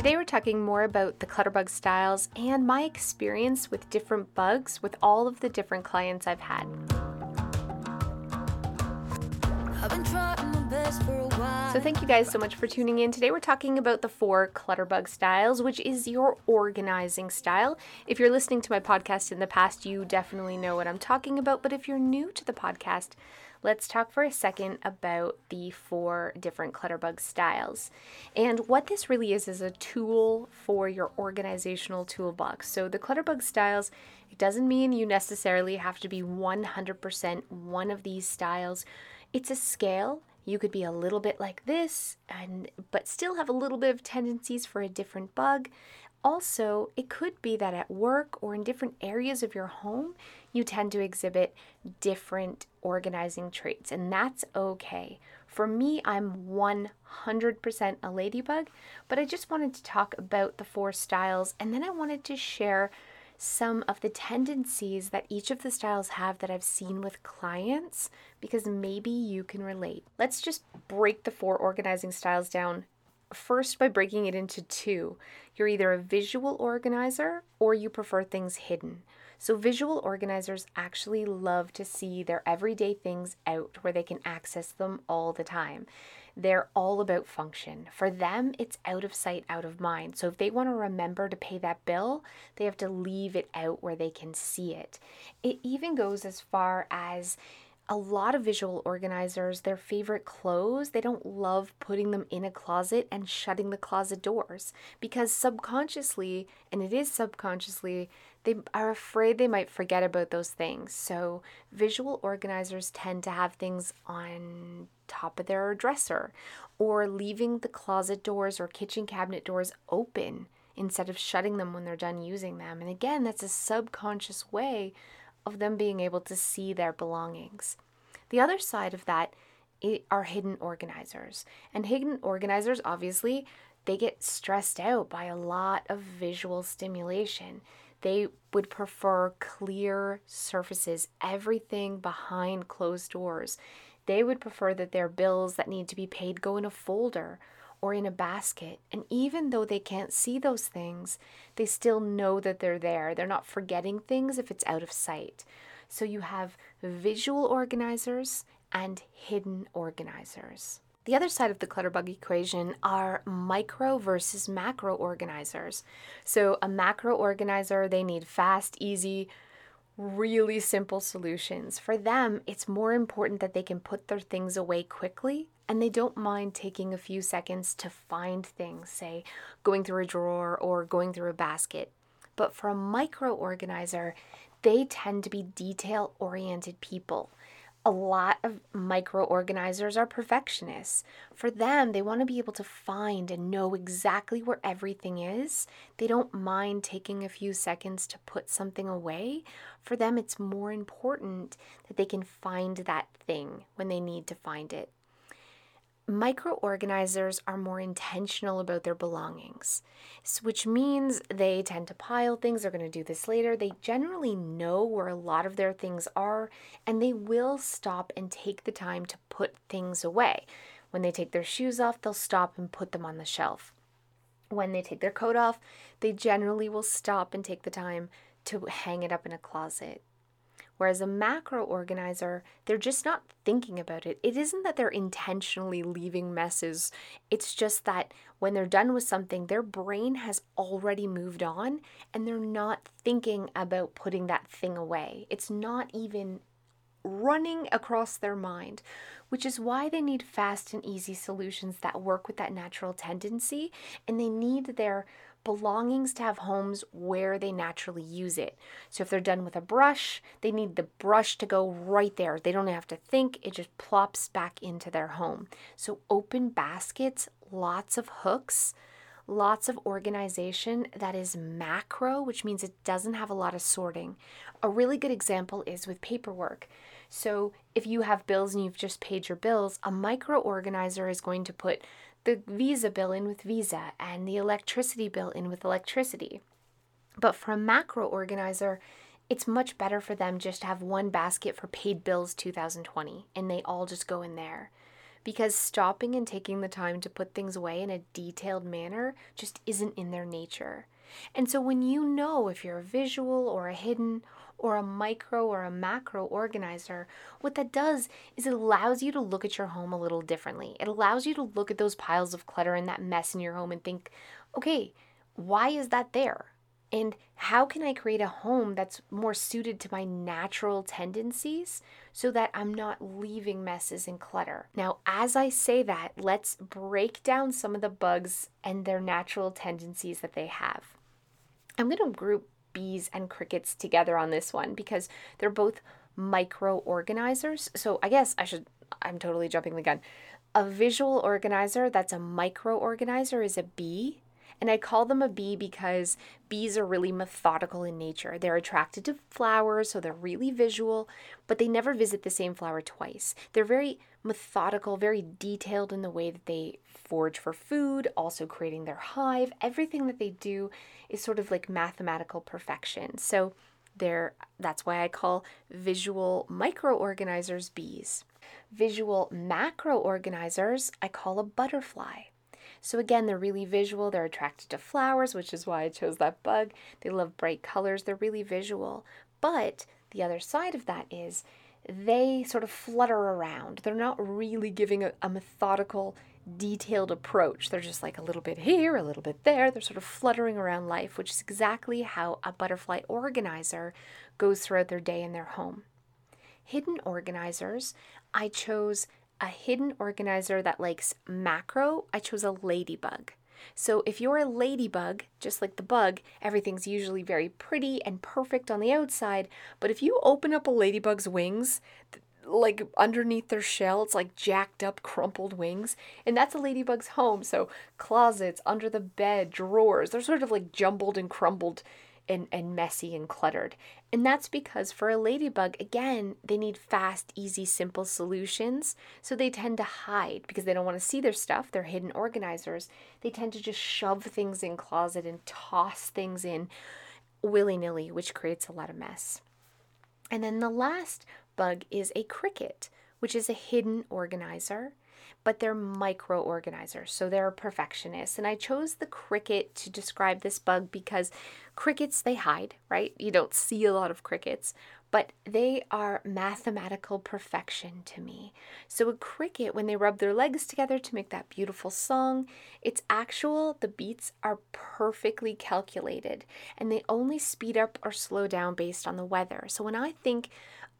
Today we're talking more about the Clutterbug styles and my experience with different bugs with all of the different clients I've had. So thank you guys so much for tuning in. Today we're talking about the four Clutterbug styles, which is your organizing style. If you're listening to my podcast in the past, you definitely know what I'm talking about, but if you're new to the podcast, let's talk for a second about the four different Clutterbug styles. And what this really is is a tool for your organizational toolbox. So the Clutterbug styles, it doesn't mean you necessarily have to be 100% one of these styles. It's a scale. You could be a little bit like this and but still have a little bit of tendencies for a different bug. Also, it could be that at work or in different areas of your home, you tend to exhibit different organizing traits, and that's okay. For me, I'm 100% a ladybug, but I just wanted to talk about the four styles and then I wanted to share some of the tendencies that each of the styles have that I've seen with clients because maybe you can relate. Let's just break the four organizing styles down first by breaking it into two. You're either a visual organizer or you prefer things hidden. So, visual organizers actually love to see their everyday things out where they can access them all the time. They're all about function. For them, it's out of sight, out of mind. So, if they want to remember to pay that bill, they have to leave it out where they can see it. It even goes as far as a lot of visual organizers, their favorite clothes, they don't love putting them in a closet and shutting the closet doors because subconsciously, and it is subconsciously, they are afraid they might forget about those things. So, visual organizers tend to have things on top of their dresser or leaving the closet doors or kitchen cabinet doors open instead of shutting them when they're done using them. And again, that's a subconscious way of them being able to see their belongings. The other side of that are hidden organizers. And hidden organizers, obviously, they get stressed out by a lot of visual stimulation. They would prefer clear surfaces, everything behind closed doors. They would prefer that their bills that need to be paid go in a folder or in a basket. And even though they can't see those things, they still know that they're there. They're not forgetting things if it's out of sight. So you have visual organizers and hidden organizers. The other side of the clutterbug equation are micro versus macro organizers. So, a macro organizer, they need fast, easy, really simple solutions. For them, it's more important that they can put their things away quickly and they don't mind taking a few seconds to find things, say going through a drawer or going through a basket. But for a micro organizer, they tend to be detail oriented people a lot of micro organizers are perfectionists. For them, they want to be able to find and know exactly where everything is. They don't mind taking a few seconds to put something away. For them, it's more important that they can find that thing when they need to find it. Micro organizers are more intentional about their belongings, which means they tend to pile things. They're going to do this later. They generally know where a lot of their things are, and they will stop and take the time to put things away. When they take their shoes off, they'll stop and put them on the shelf. When they take their coat off, they generally will stop and take the time to hang it up in a closet. Whereas a macro organizer, they're just not thinking about it. It isn't that they're intentionally leaving messes, it's just that when they're done with something, their brain has already moved on and they're not thinking about putting that thing away. It's not even running across their mind, which is why they need fast and easy solutions that work with that natural tendency and they need their belongings to have homes where they naturally use it. So if they're done with a brush, they need the brush to go right there. They don't have to think, it just plops back into their home. So open baskets, lots of hooks, lots of organization that is macro, which means it doesn't have a lot of sorting. A really good example is with paperwork. So if you have bills and you've just paid your bills, a micro organizer is going to put the Visa bill in with Visa and the electricity bill in with electricity. But for a macro organizer, it's much better for them just to have one basket for paid bills 2020 and they all just go in there. because stopping and taking the time to put things away in a detailed manner just isn't in their nature. And so when you know if you're a visual or a hidden or a micro or a macro organizer, what that does is it allows you to look at your home a little differently. It allows you to look at those piles of clutter and that mess in your home and think, okay, why is that there? And how can I create a home that's more suited to my natural tendencies so that I'm not leaving messes and clutter? Now, as I say that, let's break down some of the bugs and their natural tendencies that they have. I'm going to group bees and crickets together on this one because they're both micro organizers. So I guess I should, I'm totally jumping the gun. A visual organizer that's a micro organizer is a bee and I call them a bee because bees are really methodical in nature. They're attracted to flowers, so they're really visual, but they never visit the same flower twice. They're very methodical, very detailed in the way that they forage for food, also creating their hive. Everything that they do is sort of like mathematical perfection. So they're that's why I call visual microorganizers bees. Visual macroorganizers I call a butterfly. So again, they're really visual. They're attracted to flowers, which is why I chose that bug. They love bright colors. They're really visual. But the other side of that is they sort of flutter around. They're not really giving a, a methodical, detailed approach. They're just like a little bit here, a little bit there. They're sort of fluttering around life, which is exactly how a butterfly organizer goes throughout their day in their home. Hidden organizers, I chose a hidden organizer that likes macro, I chose a ladybug. So if you're a ladybug, just like the bug, everything's usually very pretty and perfect on the outside. But if you open up a ladybug's wings, like underneath their shell, it's like jacked up, crumpled wings. And that's a ladybug's home. So closets, under the bed, drawers, they're sort of like jumbled and crumbled and, and messy and cluttered. And that's because for a ladybug, again, they need fast, easy, simple solutions. So they tend to hide because they don't want to see their stuff. They're hidden organizers. They tend to just shove things in closet and toss things in willy nilly, which creates a lot of mess. And then the last bug is a cricket, which is a hidden organizer but they're micro organizers, so they're perfectionists. And I chose the cricket to describe this bug because crickets, they hide, right? You don't see a lot of crickets, but they are mathematical perfection to me. So, a cricket, when they rub their legs together to make that beautiful song, it's actual, the beats are perfectly calculated and they only speed up or slow down based on the weather. So, when I think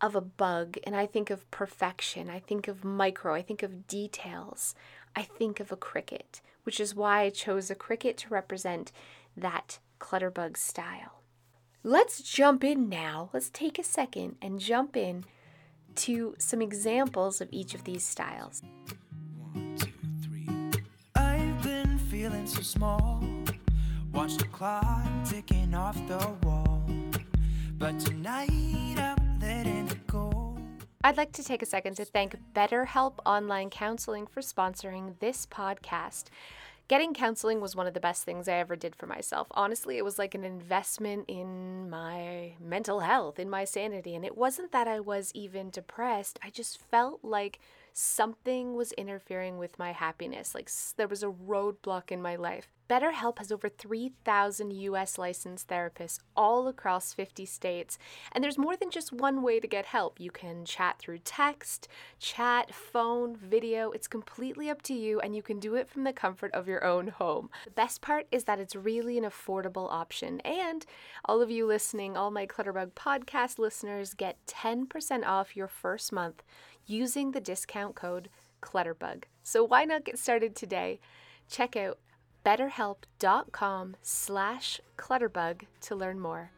of a bug and I think of perfection, I think of micro, I think of details, I think of a cricket, which is why I chose a cricket to represent that clutterbug style. Let's jump in now. Let's take a second and jump in to some examples of each of these styles. One, two, three. I've been feeling so small. Watch the clock ticking off the wall. But tonight I'm I'd like to take a second to thank BetterHelp Online Counseling for sponsoring this podcast. Getting counseling was one of the best things I ever did for myself. Honestly, it was like an investment in my mental health, in my sanity. And it wasn't that I was even depressed, I just felt like something was interfering with my happiness. Like there was a roadblock in my life. BetterHelp has over 3,000 US licensed therapists all across 50 states, and there's more than just one way to get help. You can chat through text, chat, phone, video. It's completely up to you, and you can do it from the comfort of your own home. The best part is that it's really an affordable option, and all of you listening, all my Clutterbug podcast listeners, get 10% off your first month using the discount code Clutterbug. So why not get started today? Check out betterhelp.com slash clutterbug to learn more.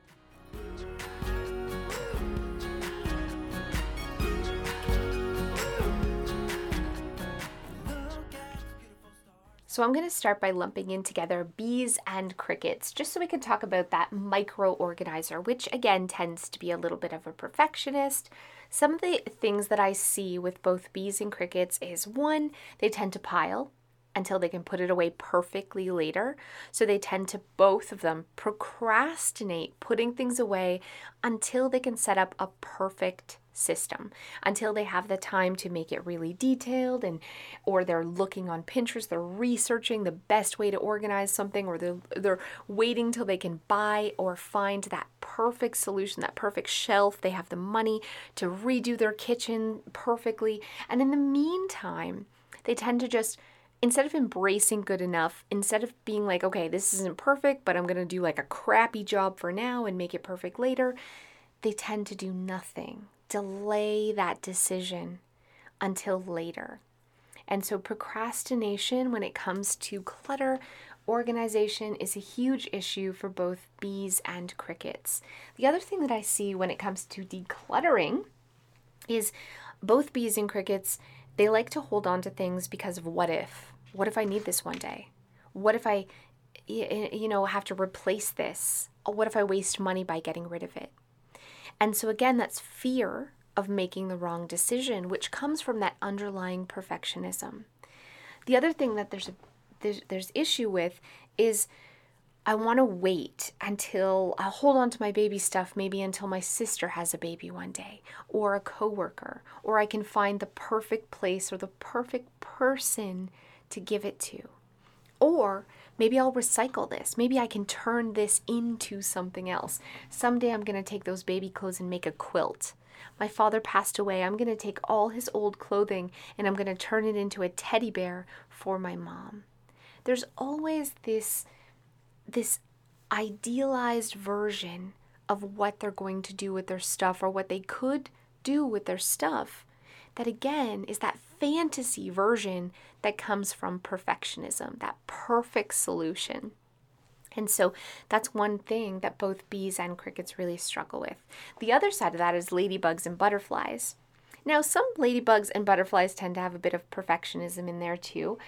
So I'm going to start by lumping in together bees and crickets, just so we can talk about that micro organizer, which again tends to be a little bit of a perfectionist. Some of the things that I see with both bees and crickets is one, they tend to pile, until they can put it away perfectly later. So they tend to both of them procrastinate putting things away until they can set up a perfect system until they have the time to make it really detailed and or they're looking on Pinterest they're researching the best way to organize something or they're they're waiting till they can buy or find that perfect solution that perfect shelf they have the money to redo their kitchen perfectly and in the meantime they tend to just instead of embracing good enough, instead of being like, okay, this isn't perfect, but I'm going to do like a crappy job for now and make it perfect later, they tend to do nothing. Delay that decision until later. And so, procrastination when it comes to clutter, organization is a huge issue for both bees and crickets. The other thing that I see when it comes to decluttering is both bees and crickets, they like to hold on to things because of what if what if I need this one day? What if I, you know, have to replace this? What if I waste money by getting rid of it? And so, again, that's fear of making the wrong decision, which comes from that underlying perfectionism. The other thing that there's a there's, there's issue with is I want to wait until I'll hold on to my baby stuff maybe until my sister has a baby one day or a coworker or I can find the perfect place or the perfect person to give it to. Or maybe I'll recycle this. Maybe I can turn this into something else. Someday I'm going to take those baby clothes and make a quilt. My father passed away. I'm going to take all his old clothing and I'm going to turn it into a teddy bear for my mom. There's always this this idealized version of what they're going to do with their stuff or what they could do with their stuff that again is that fantasy version that comes from perfectionism, that perfect solution. And so that's one thing that both bees and crickets really struggle with. The other side of that is ladybugs and butterflies. Now, some ladybugs and butterflies tend to have a bit of perfectionism in there too,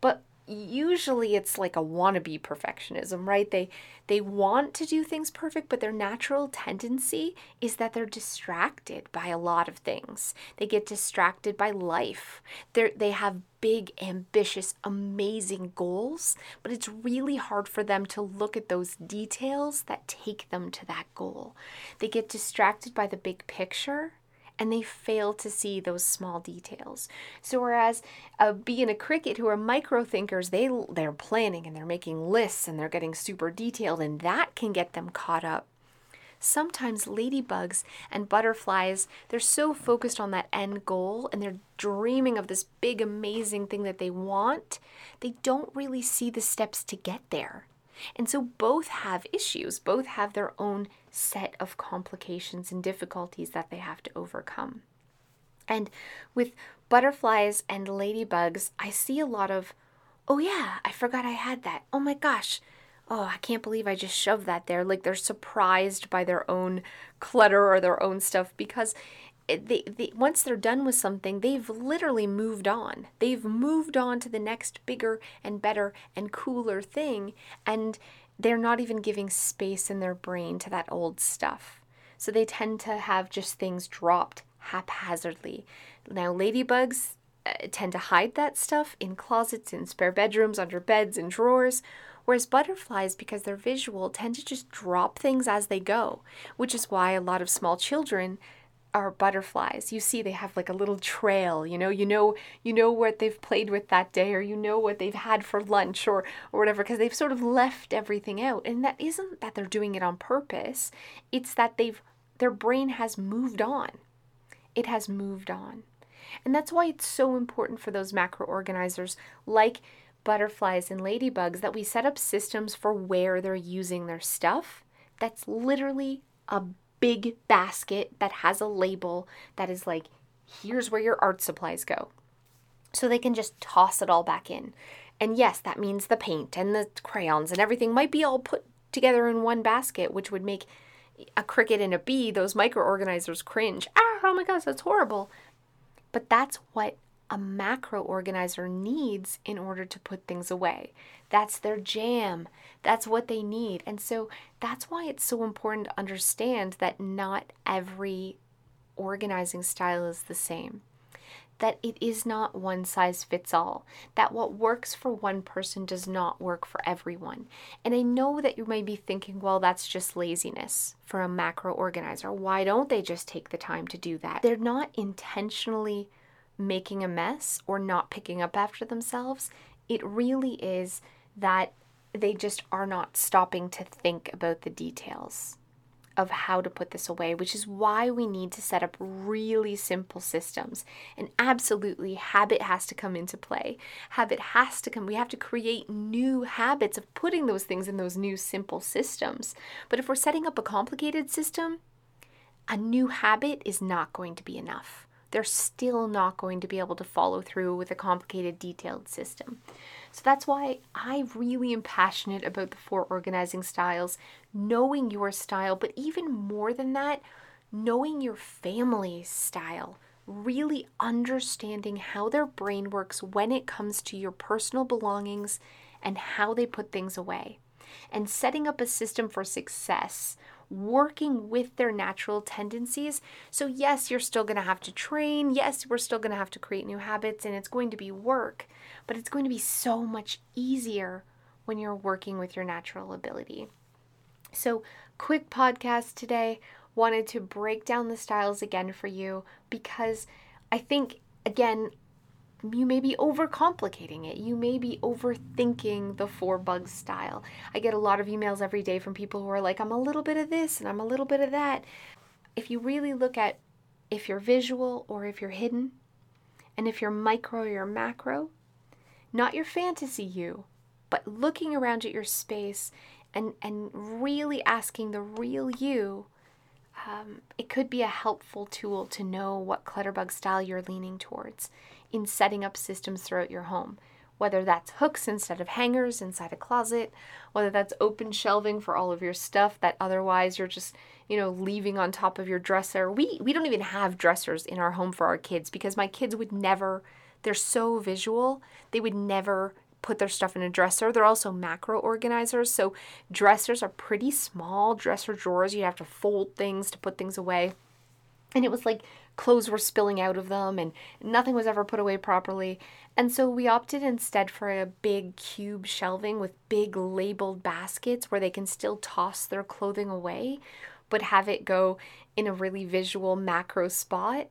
but usually it's like a wannabe perfectionism, right? They they want to do things perfect, but their natural tendency is that they're distracted by a lot of things. They get distracted by life. They they have big, ambitious, amazing goals, but it's really hard for them to look at those details that take them to that goal. They get distracted by the big picture and they fail to see those small details. So whereas a bee and a cricket who are micro thinkers, they they're planning and they're making lists and they're getting super detailed and that can get them caught up. Sometimes ladybugs and butterflies, they're so focused on that end goal and they're dreaming of this big amazing thing that they want, they don't really see the steps to get there. And so both have issues, both have their own set of complications and difficulties that they have to overcome. And with butterflies and ladybugs, I see a lot of, oh yeah, I forgot I had that. Oh my gosh. Oh, I can't believe I just shoved that there. Like they're surprised by their own clutter or their own stuff because they, once they're done with something, they've literally moved on. They've moved on to the next bigger and better and cooler thing, and they're not even giving space in their brain to that old stuff. So they tend to have just things dropped haphazardly. Now, ladybugs uh, tend to hide that stuff in closets, in spare bedrooms, under beds, in drawers. Whereas butterflies, because they're visual, tend to just drop things as they go, which is why a lot of small children are butterflies. You see they have like a little trail, you know, you know you know what they've played with that day or you know what they've had for lunch or or whatever because they've sort of left everything out. And that isn't that they're doing it on purpose. It's that they've their brain has moved on. It has moved on. And that's why it's so important for those macro organizers like butterflies and ladybugs that we set up systems for where they're using their stuff that's literally a big basket that has a label that is like, here's where your art supplies go. So they can just toss it all back in. And yes, that means the paint and the crayons and everything might be all put together in one basket, which would make a cricket and a bee, those micro organizers, cringe. Ah, oh my gosh, that's horrible. But that's what a macro organizer needs in order to put things away. That's their jam. That's what they need. And so that's why it's so important to understand that not every organizing style is the same. that it is not one size fits all, that what works for one person does not work for everyone. And I know that you may be thinking, well, that's just laziness for a macro organizer. Why don't they just take the time to do that? They're not intentionally making a mess or not picking up after themselves. It really is that they just are not stopping to think about the details of how to put this away, which is why we need to set up really simple systems. And absolutely, habit has to come into play. Habit has to come. We have to create new habits of putting those things in those new simple systems. But if we're setting up a complicated system, a new habit is not going to be enough. They're still not going to be able to follow through with a complicated, detailed system. So that's why I really am passionate about the four organizing styles, knowing your style, but even more than that, knowing your family's style, really understanding how their brain works when it comes to your personal belongings and how they put things away, and setting up a system for success working with their natural tendencies. So, yes, you're still going to have to train. Yes, we're still going to have to create new habits, and it's going to be work, but it's going to be so much easier when you're working with your natural ability. So, quick podcast today. Wanted to break down the styles again for you because I think, again, you may be overcomplicating it. You may be overthinking the four bugs style. I get a lot of emails every day from people who are like, I'm a little bit of this and I'm a little bit of that. If you really look at if you're visual or if you're hidden, and if you're micro or macro, not your fantasy you, but looking around at your space and, and really asking the real you, um, it could be a helpful tool to know what clutterbug style you're leaning towards in setting up systems throughout your home. Whether that's hooks instead of hangers inside a closet, whether that's open shelving for all of your stuff that otherwise you're just, you know, leaving on top of your dresser. We we don't even have dressers in our home for our kids because my kids would never they're so visual, they would never put their stuff in a dresser. They're also macro organizers, so dressers are pretty small dresser drawers. You have to fold things to put things away. And it was like clothes were spilling out of them and nothing was ever put away properly. And so we opted instead for a big cube shelving with big labeled baskets where they can still toss their clothing away, but have it go in a really visual macro spot.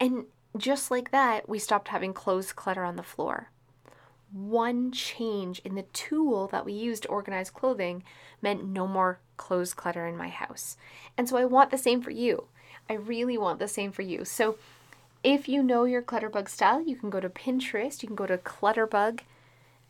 And just like that, we stopped having clothes clutter on the floor. One change in the tool that we used to organize clothing meant no more clothes clutter in my house. And so I want the same for you. I really want the same for you. So if you know your Clutterbug style, you can go to Pinterest, you can go to Clutterbug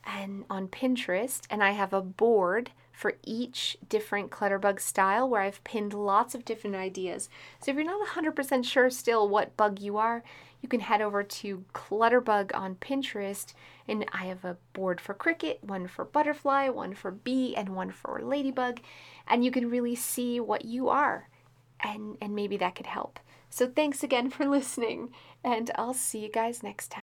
and on Pinterest, and I have a board for each different Clutterbug style where I've pinned lots of different ideas. So if you're not 100% sure still what bug you are, you can head over to Clutterbug on Pinterest, and I have a board for cricket, one for butterfly, one for bee, and one for ladybug, and you can really see what you are and and maybe that could help. So thanks again for listening and I'll see you guys next time.